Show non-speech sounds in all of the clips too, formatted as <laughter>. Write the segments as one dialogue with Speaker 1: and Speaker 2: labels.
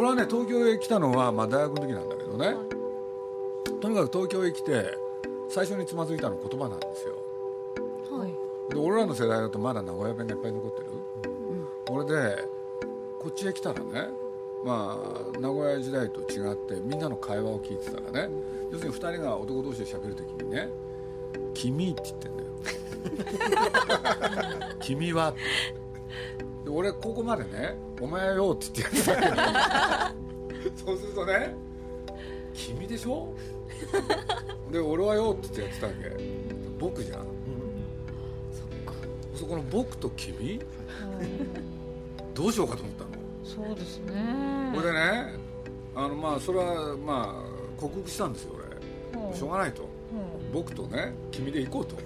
Speaker 1: 俺はね東京へ来たのは、まあ、大学の時なんだけどね。とにかく東京へ来て最初につまずいたのは言葉なんですよ。
Speaker 2: はい。
Speaker 1: で俺らの世代だとまだ名古屋弁がいっぱい残ってる、俺でこっちへ来たらねまあ名古屋時代と違ってみんなの会話を聞いてたらね要するに2人が男同士で喋る時にね「君」って言ってんだよ「<laughs> 君は」で俺ここまでね「お前よ」って言ってやってた。けどそうするとね「君でしょ?」で俺はよって言ってやってたわけ。僕じゃん。そこの僕と君？どうしようかと思ったの？
Speaker 2: そうですね。
Speaker 1: これでねあのまあそれはまあ克服したんですよ
Speaker 2: うん
Speaker 1: 俺しょうがないと。僕とね君で行こうと <laughs>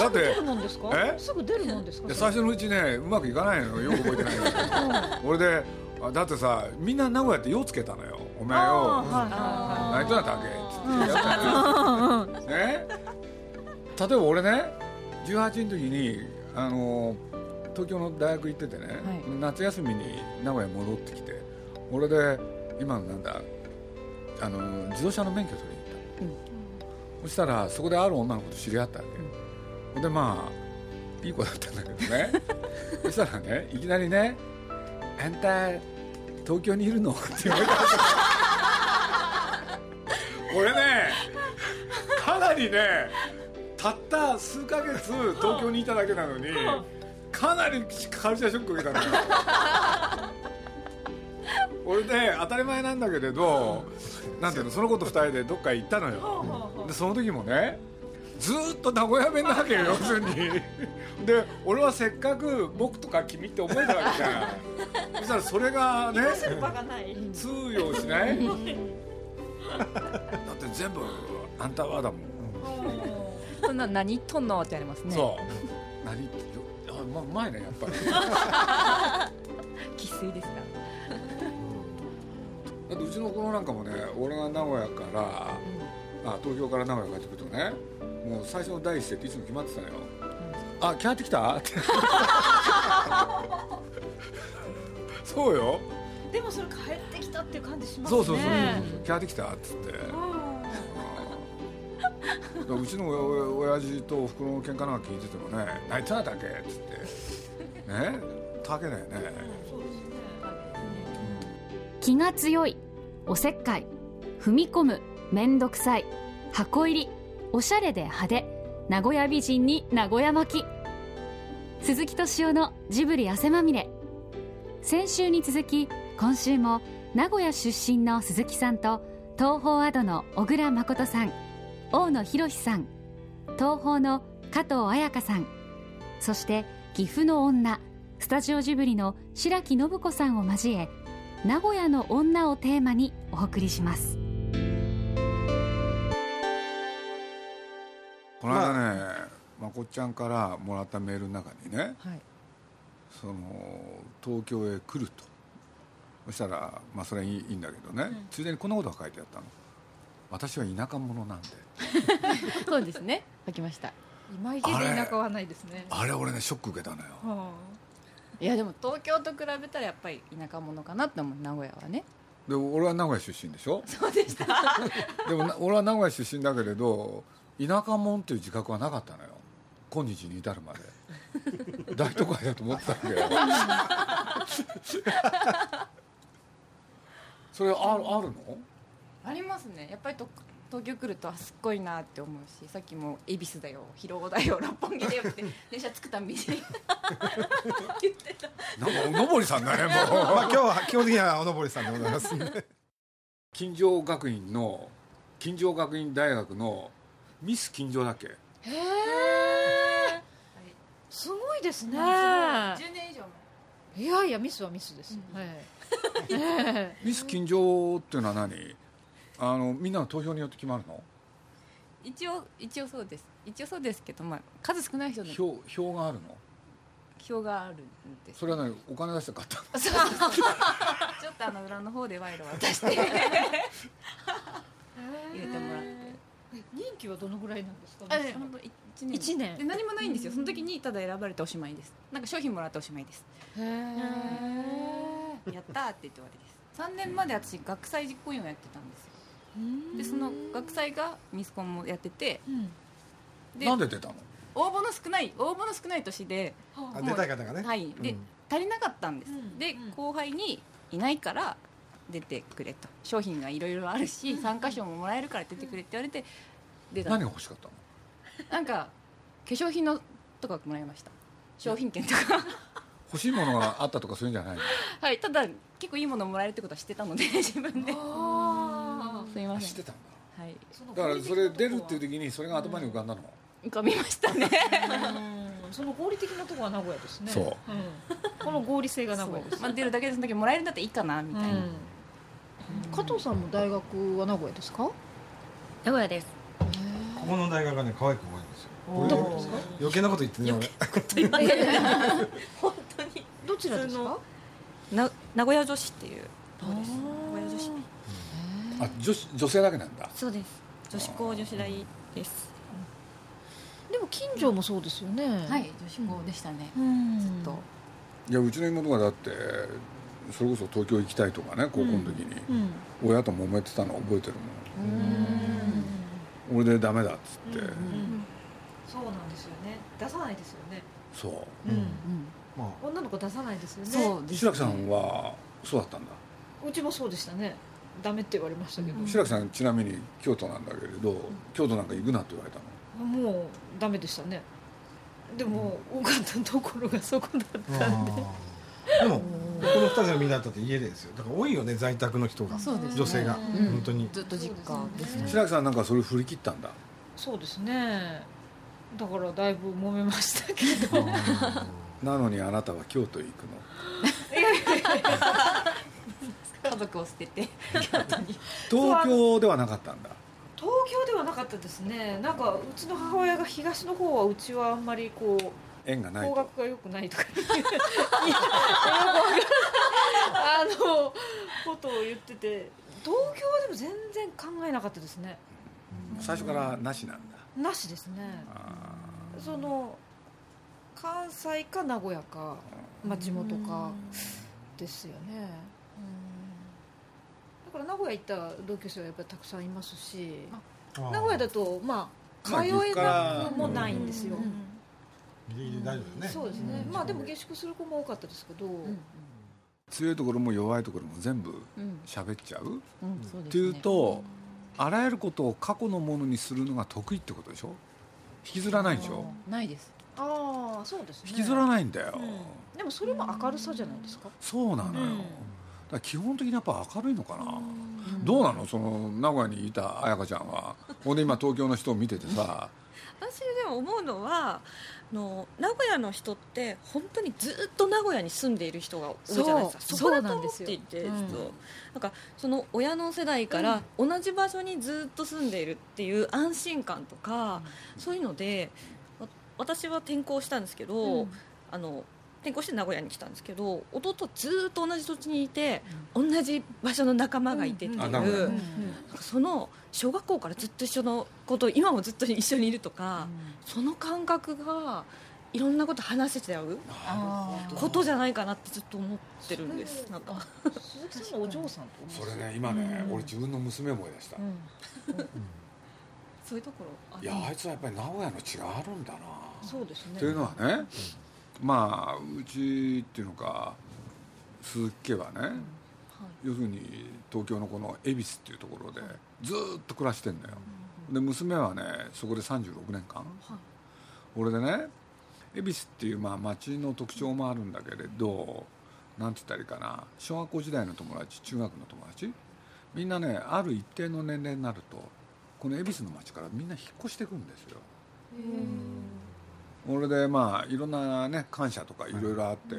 Speaker 1: だって
Speaker 2: 出るもんですか？
Speaker 1: え？
Speaker 2: すぐ出るもんですか？
Speaker 1: で最初のうちねうまくいかないのよよく覚えてないんだけど俺であだってさみんな名古屋って「よ」つけたのよ「お前よ」
Speaker 2: は
Speaker 1: 泣いてなったわけっつってね？例えば俺ね18の時にあの東京の大学行っててね、夏休みに名古屋に戻ってきて俺で今のなんだあの自動車の免許取りに行った、そしたらそこである女の子と知り合ったわけ、でまあいい子だったんだけどね。<laughs> そしたらねいきなりね「あんた東京にいるの?」って言われた。俺ねかなりねたった数ヶ月東京にいただけなのにかなりカルチャーショック受けたのよ。俺で当たり前なんだけれどなんていうのその子と二人でどっか行ったのよ。でその時もねずーっと名古屋弁なわけよ要するに。で俺はせっかく僕とか君って覚えたわけじゃん。そしたらそれがね
Speaker 2: 場がない。
Speaker 1: 通用しない？だって全部あんたはだもん、
Speaker 3: そん。な何言っとんのってありますね。
Speaker 1: そう。何ってあまうまいねやっぱり。
Speaker 3: 生粋ですか。
Speaker 1: だってうちの子なんかもね俺が名古屋から、あ東京から名古屋帰ってくるとねもう最初の第一声っていつも決まってたのよ「あ帰ってきた?」ってそうよ。
Speaker 2: でもそれ帰ってきたっていう感じしますね。
Speaker 1: そうそうそうそう帰ってきたっつって。うちのお親父とおふくろの喧嘩なんか聞いててもね「泣いてないだけ」っつって。ね？竹だよね。
Speaker 4: 気が強いおせっかい踏み込むめんどくさい。箱入り。おしゃれで派手。名古屋美人に名古屋巻き。鈴木敏夫のジブリ汗まみれ。先週に続き今週も名古屋出身の鈴木さんと東宝アドの小倉誠さん大野博さん東宝の加藤彩香さんそして岐阜の女スタジオジブリの白木信子さんを交え名古屋の女をテーマにお送りします。
Speaker 1: この間ね、まこっちゃんからもらったメールの中にね
Speaker 3: はい。
Speaker 1: その東京へ来ると。そしたら、まあ、それはいいんだけどね、ついでにこんなことが書いてあったの。私は田舎者なんで。<laughs>
Speaker 3: そうですね。書きました。
Speaker 2: 今池で田舎はないですね。
Speaker 1: あれ俺ねショック受けたのよ。
Speaker 3: いやでも東京と比べたらやっぱり田舎者かなって思う名古屋はね。
Speaker 1: で俺は名古屋出身でしょ？
Speaker 3: そうでした。
Speaker 1: でもな俺は名古屋出身だけれど田舎者っていう自覚はなかったのよ。今日に至るまで。大都会だと思ってたわけよ。<laughs> それあるあるの？
Speaker 3: ありますね。やっぱりと東京来るとあすっごいなって思うしさっきも恵比寿だよ広尾だよ六本木だよって <laughs> 電車着くたんびに。言ってた
Speaker 1: なんかおのぼりさんだねもう。<laughs>
Speaker 5: まあ今日は基本的にはおのぼりさんでございますんで。
Speaker 1: 金城学院の金城学院大学のミス金城だっけ？
Speaker 2: へえすごいですね。
Speaker 3: 10年以上前。
Speaker 2: いやいやミスはミスです、はい。え <laughs>
Speaker 1: ミス金城っていうのは何？あのみんなの投票によって決まるの？
Speaker 3: 一応一応そうです。一応そうですけど、まあ、数少ない人の
Speaker 1: 票票があるの？
Speaker 3: 票があるんです。
Speaker 1: それは何？お金出して買った？<laughs>
Speaker 3: ちょっとあの裏の方で賄賂渡して。<laughs> 入れてもらって
Speaker 2: 任期はどのぐらいなんですか？
Speaker 3: あで本当一年。
Speaker 2: 一年。
Speaker 3: で何もないんですよ。その時にただ選ばれておしまいです。なんか商品もらっておしまいです。
Speaker 2: へえ
Speaker 3: やったーって言って終わりです。3年まで私学祭実行委員をやってたんですよ。でその学祭がミスコンもやっててで
Speaker 1: なんで出たの？
Speaker 3: 応募の少ない応募の少ない年で
Speaker 5: あ出たい方がね。
Speaker 3: はい。で、
Speaker 5: うん。
Speaker 3: 足りなかったんです、
Speaker 2: うん。
Speaker 3: で
Speaker 2: うん。
Speaker 3: 後輩にいないから出てくれと。商品がいろいろあるし、参加賞ももらえるから出てくれって言われて出た。
Speaker 1: 何が欲しかったの？
Speaker 3: なんか化粧品のとかもらいました。商品券とか。
Speaker 1: 欲しいものがあったとかそういうんじゃない？の
Speaker 3: はいただ結構いいものもらえるってことは知ってたので <laughs> 自分で。
Speaker 2: あ
Speaker 3: すみません。
Speaker 1: 知ってたんだ
Speaker 3: はい。
Speaker 1: だからそれ出るっていう時にそれが頭に浮かんだの、
Speaker 3: 浮かびましたね。
Speaker 2: その合理的なところは名古屋ですね。
Speaker 1: そう。
Speaker 2: うん。この合理性が名古屋です。
Speaker 3: まあ、出るだけでその時もらえるんだったらいいかなみたいな、
Speaker 2: うん加藤さんも大学は名古屋ですか？
Speaker 3: 名古屋です。
Speaker 5: ここの大学がね可愛く多いんですよ。
Speaker 2: どこですか？
Speaker 5: 余計なこと言ってね俺。
Speaker 6: 本当に。
Speaker 2: どちらですか？
Speaker 6: な名古屋女子っていうとこです？名古屋女子。
Speaker 1: あ女子女性だけなんだ。
Speaker 6: そうです。女子高女子大です。
Speaker 2: でも近所もそうですよね。
Speaker 3: はい女子校でしたね、
Speaker 2: うん。
Speaker 3: ずっと。
Speaker 1: いやうちの妹がだってそれこそ東京行きたいとかね高校の時に。
Speaker 2: うん。
Speaker 1: 親と揉めてたの覚えてるもん。俺でダメだっつって、
Speaker 2: そうなんですよね。出さないですよね。
Speaker 1: そう。
Speaker 2: うん。
Speaker 5: まあ
Speaker 2: 女の子出さないですよね。
Speaker 3: そうです
Speaker 1: 白木さんはそうだったんだ。
Speaker 2: うちもそうでしたね。ダメって言われましたけど、
Speaker 1: 白木さんちなみに京都なんだけれど京都なんか行くなって言われたの？
Speaker 2: もうダメでしたね。でも多かったところがそこだったんで。
Speaker 5: でもこの二つがみんなだったって家でですよ。だから多いよね在宅の人が。
Speaker 3: ね。
Speaker 5: 女性が。
Speaker 3: うん。
Speaker 5: 本当に。
Speaker 3: ずっと実家ですね。
Speaker 1: 白木さんなんかそれ振り切ったんだ？
Speaker 2: そうですね。だからだいぶ揉めましたけど。<laughs>
Speaker 1: なのにあなたは京都へ行く <laughs>
Speaker 3: 家族を捨てて。
Speaker 1: の <laughs> 東京ではなかったんだ。
Speaker 2: 東京ではなかったですね。なんかうちの母親が東の方はうちはあんまりこう
Speaker 1: 縁がないと。
Speaker 2: 方角が良くないとか。<laughs> あのことを言ってて東京はでも全然考えなかったですね。
Speaker 1: 最初からなしなんだ。
Speaker 2: なしですね。
Speaker 1: あ
Speaker 2: その関西か名古屋か、まあ、地元かですよね。だから名古屋行った同級生はやっぱりたくさんいますし名古屋だとまあ
Speaker 1: まあ
Speaker 2: 通えなくもないんですよ、
Speaker 5: ギリギリ大丈夫ですね。
Speaker 2: そうですね、まあでも下宿する子も多かったですけど、
Speaker 1: 強いところも弱いところも全部
Speaker 3: うん、
Speaker 1: 喋っちゃう、っていうとあらゆることを過去のものにするのが得意ってことでしょ？引きずらないでしょ？
Speaker 3: ないです。
Speaker 2: ああそうですね。
Speaker 1: 引きずらないんだよ、
Speaker 2: うん。でもそれも明るさじゃないですか、
Speaker 1: そうなのよ、
Speaker 2: うん。
Speaker 1: だ基本的にやっぱ明るいのかな、どうなの？その名古屋にいた彩香ちゃんは。ほんで今東京の人を見ててさ。<laughs>
Speaker 6: 私でも思うのはあの名古屋の人って本当にずっと名古屋に住んでいる人が多いじゃないですか。
Speaker 2: そう。
Speaker 6: そこだと
Speaker 2: そうなんですよ。
Speaker 6: 思っていて、
Speaker 2: うん
Speaker 6: ちょっと。なんかその親の世代から同じ場所にずっと住んでいるっていう安心感とか、そういうのでわ私は転校したんですけど、あの転校して名古屋に来たんですけど弟はずっと同じ土地にいて、同じ場所の仲間がいてっていう、その小学校からずっと一緒のこと今もずっと一緒にいるとか、その感覚がいろんなこと話せちゃうことじゃないかなってずっと思ってるんです。なんか。
Speaker 2: 鈴木さんのお嬢さんと
Speaker 1: それね今ね、俺自分の娘思い出した、
Speaker 6: そういうところあ
Speaker 1: いやあいつはやっぱり名古屋の血があるんだな。
Speaker 2: そうですね。
Speaker 1: というのはね、まあうちっていうのか鈴木家はね、要するに東京のこの恵比寿っていうところでずーっと暮らしてんだよ、で娘はねそこで36年間、俺でね恵比寿っていうまあ町の特徴もあるんだけれどなんて言ったらいいかな。小学校時代の友達中学の友達。みんなねある一定の年齢になるとこの恵比寿の町からみんな引っ越してくんですよ俺でまあいろんなね感謝とかいろいろあって、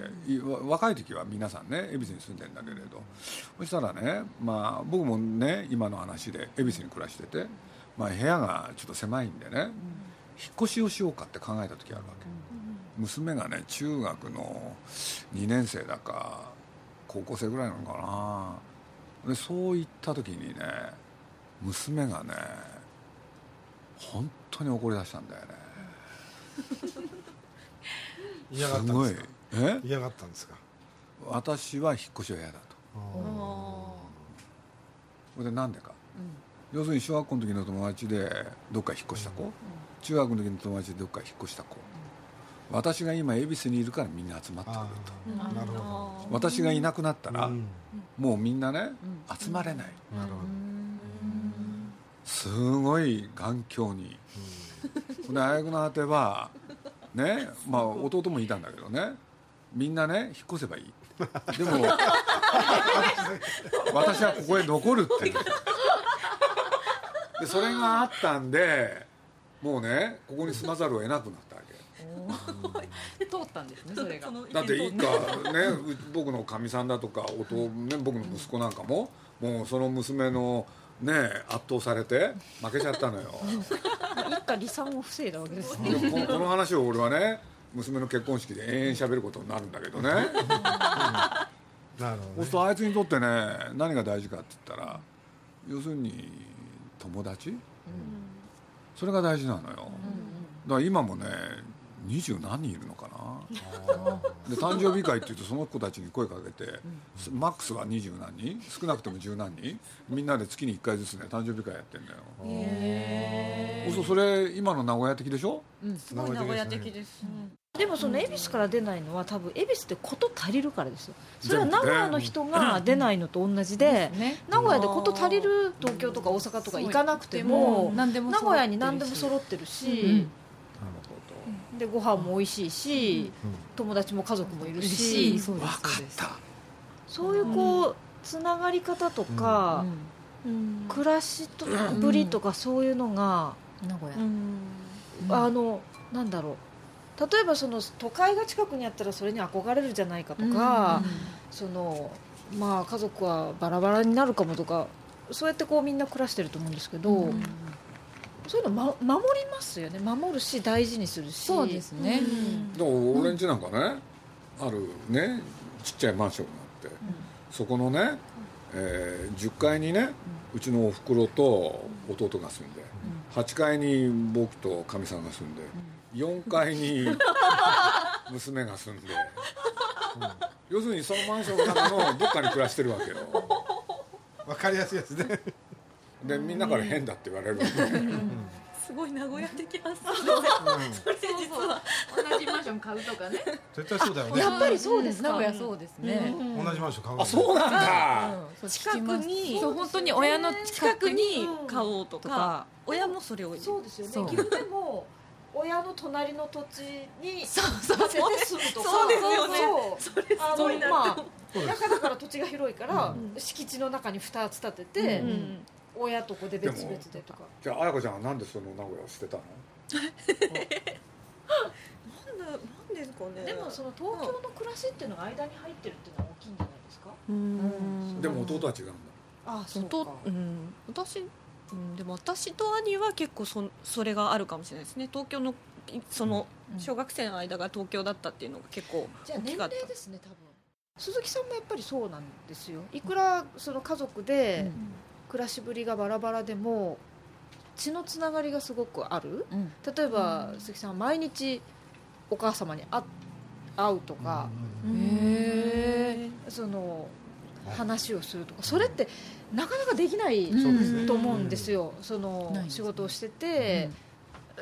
Speaker 1: 若い時は皆さんね恵比寿に住んでんだけれどそしたらねまあ僕もね今の話で恵比寿に暮らしてて、まあ、部屋がちょっと狭いんでね、引っ越しをしようかって考えた時あるわけ、娘がね中学の2年生だか高校生ぐらいなのかな。でそういった時にね娘がね本当に怒り出したんだよね <laughs>
Speaker 5: 嫌がっ
Speaker 1: すごい
Speaker 5: たんですか？
Speaker 1: え？
Speaker 5: 嫌がったんですか？
Speaker 1: 私は引っ越しは嫌だと。それでなんでか、要するに小学校の時の友達でどっか引っ越した子、中学の時の友達でどっか引っ越した子。私が今恵比寿にいるからみんな集まってくると。
Speaker 5: なるほど。
Speaker 1: 私がいなくなったら、
Speaker 5: うん。
Speaker 1: もうみんなね、集まれない。
Speaker 5: なるほ
Speaker 1: すごい頑強に、で大学の果てはねまあ弟もいたんだけどね。みんなね引っ越せばいい。でも <laughs> 私はここへ残るってでそれがあったんでもうねここに住まざるを得なくなったわけ。<laughs>
Speaker 3: 通ったんですねそれが。
Speaker 1: だって一家ねう僕のかみさんだとか弟、ね、僕の息子なんかももうその娘のね圧倒されて負けちゃったのよ <laughs>
Speaker 2: 離散を防いだわけですね。
Speaker 1: この <laughs> この話を俺はね娘の結婚式で延々喋ることになるんだけどね。
Speaker 5: どなるほどね。
Speaker 1: そうするとあいつにとってね何が大事かって言ったら要するに友達、それが大事なのよ、だから今もね二十何人いるのかな？で誕生日会っていうとその子たちに声かけて、マックスは二十何人？少なくても十何人？みんなで月に1回ずつね誕生日会やってんだよ。そうそれ今の名古屋的でしょ？
Speaker 6: すごい名古屋的です、
Speaker 2: でもその恵比寿から出ないのは多分恵比寿って事足りるからですよ。それは名古屋の人が出ないのと同じで
Speaker 3: ね。
Speaker 2: 名古屋で事足りる東京とか大阪とか行かなくても名古屋に何でも揃ってるし、でご飯も美味しいし、友達も家族もいるし、
Speaker 3: そう
Speaker 1: 分かった。
Speaker 2: そういうこうつながり方とか、暮らしとぶりとかそういうのが、
Speaker 3: 名古屋。
Speaker 2: あのなんだろう。例えばその都会が近くにあったらそれに憧れるじゃないかとか、そのまあ家族はバラバラになるかもとかそうやってこうみんな暮らしてると思うんですけど、そういうの、ま、守りますよね。守るし大事にするし。
Speaker 3: そうですね。
Speaker 2: うん。
Speaker 1: だから俺ん家なんかね、あるねちっちゃいマンションがあって、そこのね、えー10階にねうちのおふくろと弟が住んで、8階に僕とかみさんが住んで、4階に <laughs> 娘が住んで、要するにそのマンションの中のどっかに暮らしてるわけよ。<laughs>
Speaker 5: わかりやすいやつね
Speaker 1: でみんなから変だって言われる <laughs>
Speaker 6: すごい名古屋的発想。
Speaker 3: 同じマンション買うとかね。
Speaker 5: 絶対そうだよね。
Speaker 2: やっぱりそうですか。
Speaker 3: 名古屋そうですね、
Speaker 5: 同じマンション買う
Speaker 1: あそうなんだ、
Speaker 3: そう
Speaker 6: 近くに
Speaker 3: そう本当に親の近くに買おうとか
Speaker 6: 親もそれを
Speaker 2: そうですよね。
Speaker 3: そう。
Speaker 2: 岐阜でも親の隣の土地に
Speaker 3: そうそう
Speaker 2: 建てて住むとか。
Speaker 6: そうですよね。
Speaker 2: そうあ
Speaker 6: そうになる
Speaker 2: のまあ田舎だから土地が広いから、敷地の中に2つ建てて、
Speaker 6: うん
Speaker 2: 親と子で別々でとか。
Speaker 1: じゃあ彩子ちゃんはなんでその名古屋を捨てたの？<laughs>
Speaker 6: なんだなんですかね。
Speaker 2: でもその東京の暮らしっていうのが間に入ってるっていうのは大きいんじゃないですか、
Speaker 6: うん。
Speaker 1: でも弟は違うんだ。
Speaker 2: ああ
Speaker 6: そとうん。私うんでも私と兄は結構そそれがあるかもしれないですね。東京のいその小学生の間が東京だったっていうのが結構
Speaker 2: じゃあ年
Speaker 6: 大きかった。
Speaker 2: 齢ですね多分。鈴木さんもやっぱりそうなんですよ。いくらその家族で暮らしぶりがバラバラでも血のつながりがすごくある。
Speaker 3: うん。
Speaker 2: 例えば鈴木さんは毎日お母様に会会うとか、
Speaker 3: へ
Speaker 2: その話をするとか。それってなかなかできないと思うんですよ、その仕事をしてて、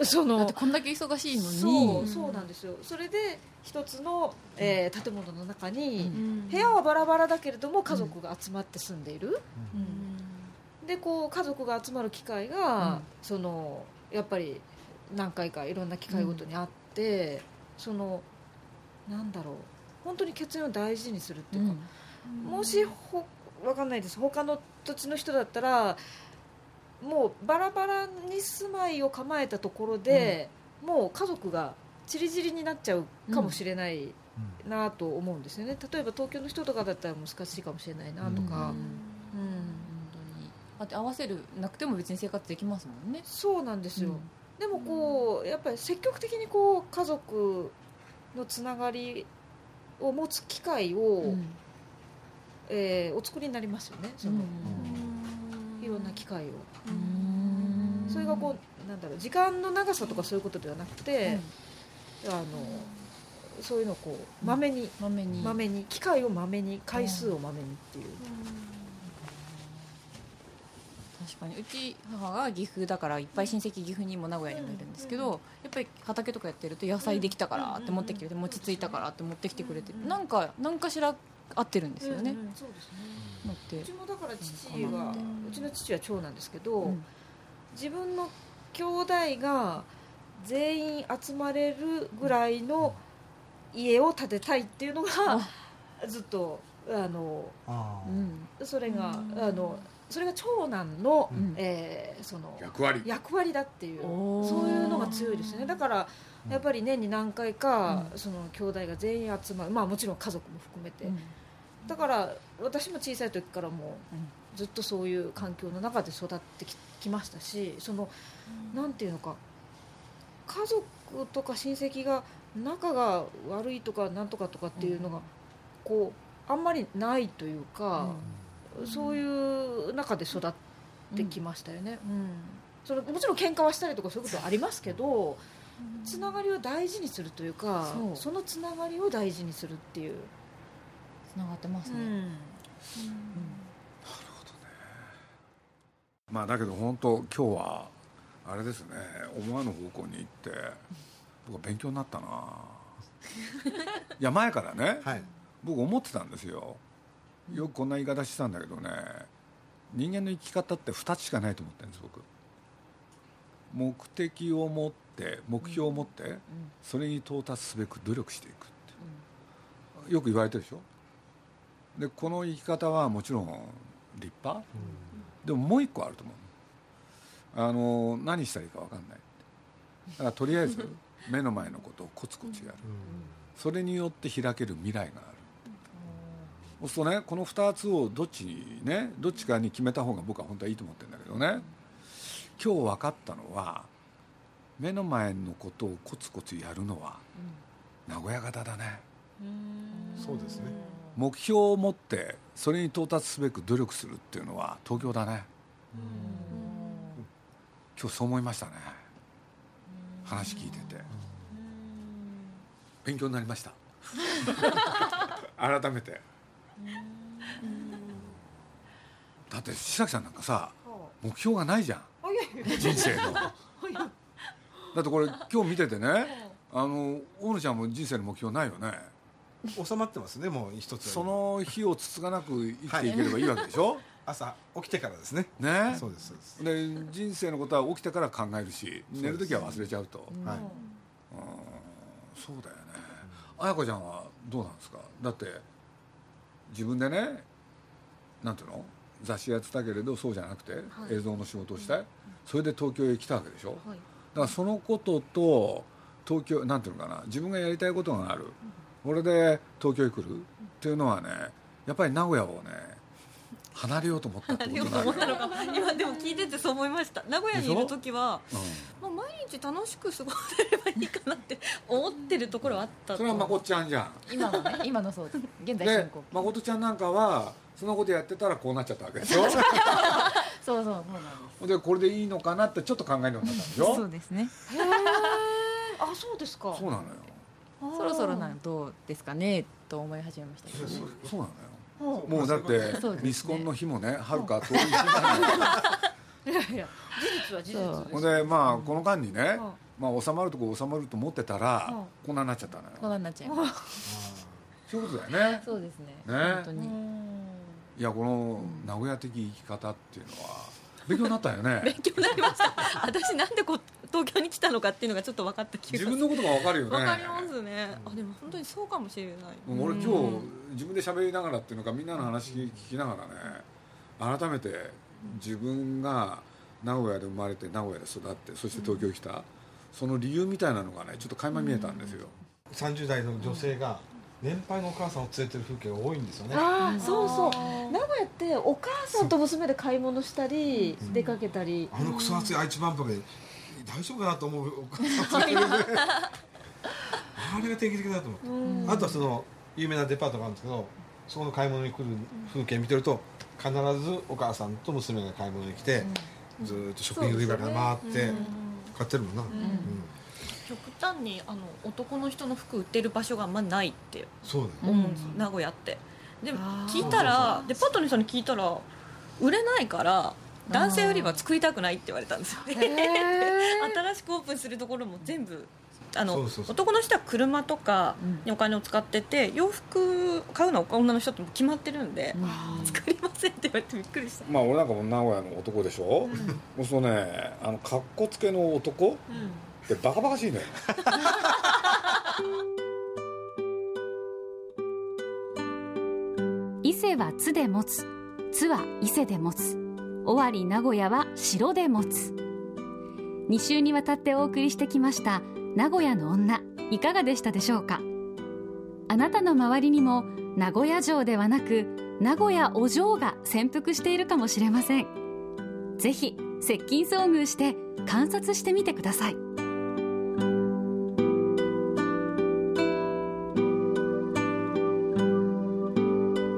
Speaker 2: その
Speaker 3: だってこんだけ忙しいのに。
Speaker 2: そうそうなんですよ。それで一つの、えー建物の中に、部屋はバラバラだけれども家族が集まって住んでいる、でこう家族が集まる機会が、
Speaker 3: うん。
Speaker 2: そのやっぱり何回かいろんな機会ごとにあって、そのなんだろう本当に血縁を大事にするっていうか、もしほわかんないです。他の土地の人だったらもうバラバラに住まいを構えたところで、もう家族が散り散りになっちゃうかもしれないなと思うんですよね。例えば東京の人とかだったら難しいかもしれないなとか、
Speaker 3: 当て合わせるなくても別に生活できますもんね。
Speaker 2: そうなんですよ、でもこうやっぱり積極的にこう家族のつながりを持つ機会を、
Speaker 3: うん。
Speaker 2: えーお作りになりますよねその、いろんな機会を、
Speaker 3: うん。
Speaker 2: それがこうなんだろう時間の長さとかそういうことではなくて、あのそういうのをこうまめに
Speaker 3: まめに。
Speaker 2: まめに機械をまめに回数をまめにっていう、
Speaker 3: 確かに。うち母が岐阜だからいっぱい親戚岐阜にも名古屋にもいるんですけど、やっぱり畑とかやってると野菜できたからって持ってきてくれて餅ついたからって持ってきてくれてなんか何かしら合ってるんですよね、
Speaker 2: うんうんそうですね。
Speaker 3: のって。
Speaker 2: うちもだから父はうちの父は長男ですけど、
Speaker 3: うん。
Speaker 2: 自分の兄弟が全員集まれるぐらいの家を建てたいっていうのがずっとあの
Speaker 5: あ
Speaker 3: うん。
Speaker 2: それがあのそれが長男の、
Speaker 3: うん。
Speaker 2: えーその
Speaker 1: 役割。
Speaker 2: 役割だっていうそういうのが強いですよね。だから
Speaker 5: うん。
Speaker 2: やっぱり年に何回か、
Speaker 3: うん。
Speaker 2: その兄弟が全員集まる。まあもちろん家族も含めて、
Speaker 3: うん。
Speaker 2: だから私も小さい時からもう
Speaker 3: うん。
Speaker 2: ずっとそういう環境の中で育ってききましたしその、なんていうのか家族とか親戚が仲が悪いとかなんとかとかっていうのが、こうあんまりないというか、そういう中で育ってきましたよね、うん。そのもちろん喧嘩はしたりとかそういうことはありますけど、つながりを大事にするというか
Speaker 3: そう。
Speaker 2: そのつながりを大事にするっていう、
Speaker 3: つながってますね、
Speaker 2: うん。
Speaker 1: まあだけど本当今日はあれですね。思わぬ方向に行って僕は勉強になったな。<laughs> いや前からね
Speaker 5: はい。
Speaker 1: 僕思ってたんですよよくこんな言い方してたんだけどね。人間の生き方って2つしかないと思ってるんです僕。目的を持って目標を持ってそれに到達すべく努力していくってよく言われてるでしょ？でこの生き方はもちろん立派。でももう一個あると思うあの何したらいいか分かんないだからとりあえず <laughs> 目の前のことをコツコツやる。それによって開ける未来があるそうするとねこの2つをどっちにねどっちかに決めた方が僕は本当はいいと思ってるんだけどね。今日分かったのは目の前のことをコツコツやるのは名古屋型だね。
Speaker 5: そうですね。
Speaker 1: 目標を持ってそれに到達すべく努力するっていうのは東京だね。今日そう思いましたね。話聞いてて。勉強になりました。<laughs> 改めてだって白木さんなんかさ目標がないじゃん。人生の。だってこれ今日見ててねあの大野ちゃんも人生の目標ないよね。
Speaker 5: 収まってますねもう一つ
Speaker 1: その日をつつがなく生きていければい。いわけでしょ、
Speaker 5: 朝起きてからですね。
Speaker 1: ね。
Speaker 5: そうですそうです。
Speaker 1: で人生のことは起きてから考えるし寝る時は忘れちゃうと。
Speaker 5: はい。
Speaker 1: そうだよね。綾子ちゃんはどうなんですか？だって自分でねなんていうの？雑誌やってたけれどそうじゃなくて、映像の仕事をしたい、それで東京へ来たわけでしょ、だからそのことと東京なんていうのかな？自分がやりたいことがある、これで東京へ来る？っていうのはねやっぱり名古屋をね離れようと思ったってことなんだよ
Speaker 6: 思ったのか。今でも聞いててそう思いました。名古屋にいる時は、
Speaker 1: うん。
Speaker 6: まあ、毎日楽しく過ごせればいいかなって思ってるところはあった
Speaker 1: それはまこっちゃんじゃん。
Speaker 3: 今のね今のそうです。現在進
Speaker 1: で
Speaker 3: 行。
Speaker 1: まことちゃんなんかはそのことやってたらこうなっちゃったわけでしょ？<laughs>
Speaker 3: そうそうそうなんで
Speaker 1: でこれでいいのかなってちょっと考えるようになったんでしょ？
Speaker 3: そうですね。
Speaker 2: へえあそうですか。
Speaker 1: そうなのよ。
Speaker 3: そろそろなんどうですかねと思い始めましたけどね。
Speaker 1: そうなのよ。
Speaker 2: ほ
Speaker 1: もうだってミスコンの日もねはるか遠い日な <laughs>
Speaker 2: いやいや事実は事実
Speaker 1: ほんでまあこの間にね
Speaker 2: うん。
Speaker 1: まあ収まるとこ収まると思ってたら
Speaker 2: うん。
Speaker 1: こんなになっちゃったのよ。
Speaker 3: こんなになっちゃいます。
Speaker 1: そういうことだよね。
Speaker 3: そうですね。本当に。
Speaker 2: ん
Speaker 1: いやこの名古屋的生き方っていうのは勉強になったよね。
Speaker 6: 勉強になりました。私なんでこう東京に来たのかっていうのがちょっと分かった気が
Speaker 1: 自分のことが分かるよね。
Speaker 6: 分かりますね。あでも本当にそうかもしれない。
Speaker 1: もう俺今日自分で喋りながらっていうのかみんなの話聞きながらね改めて自分が名古屋で生まれて名古屋で育ってそして東京に来た、その理由みたいなのがねちょっと垣間見えたんですよ、
Speaker 5: 30代の女性が年配のお母さんを連れてる風景が多いんですよね。
Speaker 2: ああそうそう。名古屋ってお母さんと娘で買い物したり
Speaker 5: うん。
Speaker 2: 出かけたり。
Speaker 5: あのクソ暑い愛知万博で大丈夫かなと思う。あれが定期的だと思う。
Speaker 2: うん
Speaker 5: あとはその有名なデパートがあるんですけどそこの買い物に来る風景見てると必ずお母さんと娘が買い物に来て、ずーっとショッピング売り場から回って、買ってるもんな、うん。
Speaker 6: 極端にあの男の人の服売ってる場所があんまないって
Speaker 5: そうだ
Speaker 6: 思うんです、名古屋って。で聞いたらでパットニーさんに聞いたら売れないから男性売り場作りたくないって言われたんですよ、ね、<laughs> 新しくオープンするところも全部あの男の人は車とかにお金を使ってて、洋服買うのは女の人って決まってるんで、作りませんって言われてびっくりした。
Speaker 1: まあ俺なんかも名古屋の男でしょ、うん、もうそうねあのかっこつけの男、ってバカバカしいね <laughs>
Speaker 4: 伊勢は津で持つ。津は伊勢で持つ尾張名古屋は城で持つ。2週にわたってお送りしてきました名古屋の女いかがでしたでしょうか？あなたの周りにも名古屋城ではなく名古屋お嬢が潜伏しているかもしれません。ぜひ接近遭遇して観察してみてください。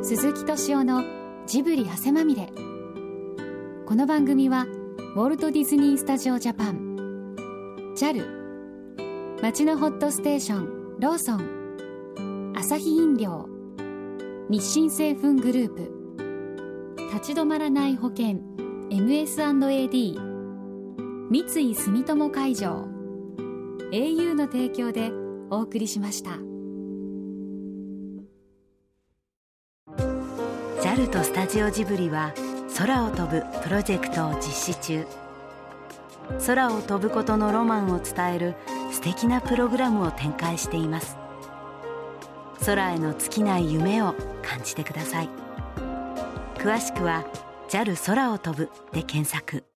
Speaker 4: 鈴木敏夫のジブリ汗まみれ。この番組はウォルト・ディズニー・スタジオ・ジャパン。JAL 町のホットステーションローソン。アサヒ飲料。日清製粉グループ。立ち止まらない保険。MS&AD 三井住友海上。au の提供でお送りしました。
Speaker 7: JAL とスタジオジブリは空を飛ぶプロジェクトを実施中。空を飛ぶことのロマンを伝える素敵なプログラムを展開しています。空への尽きない夢を感じてください。詳しくは JAL 空を飛ぶで検索。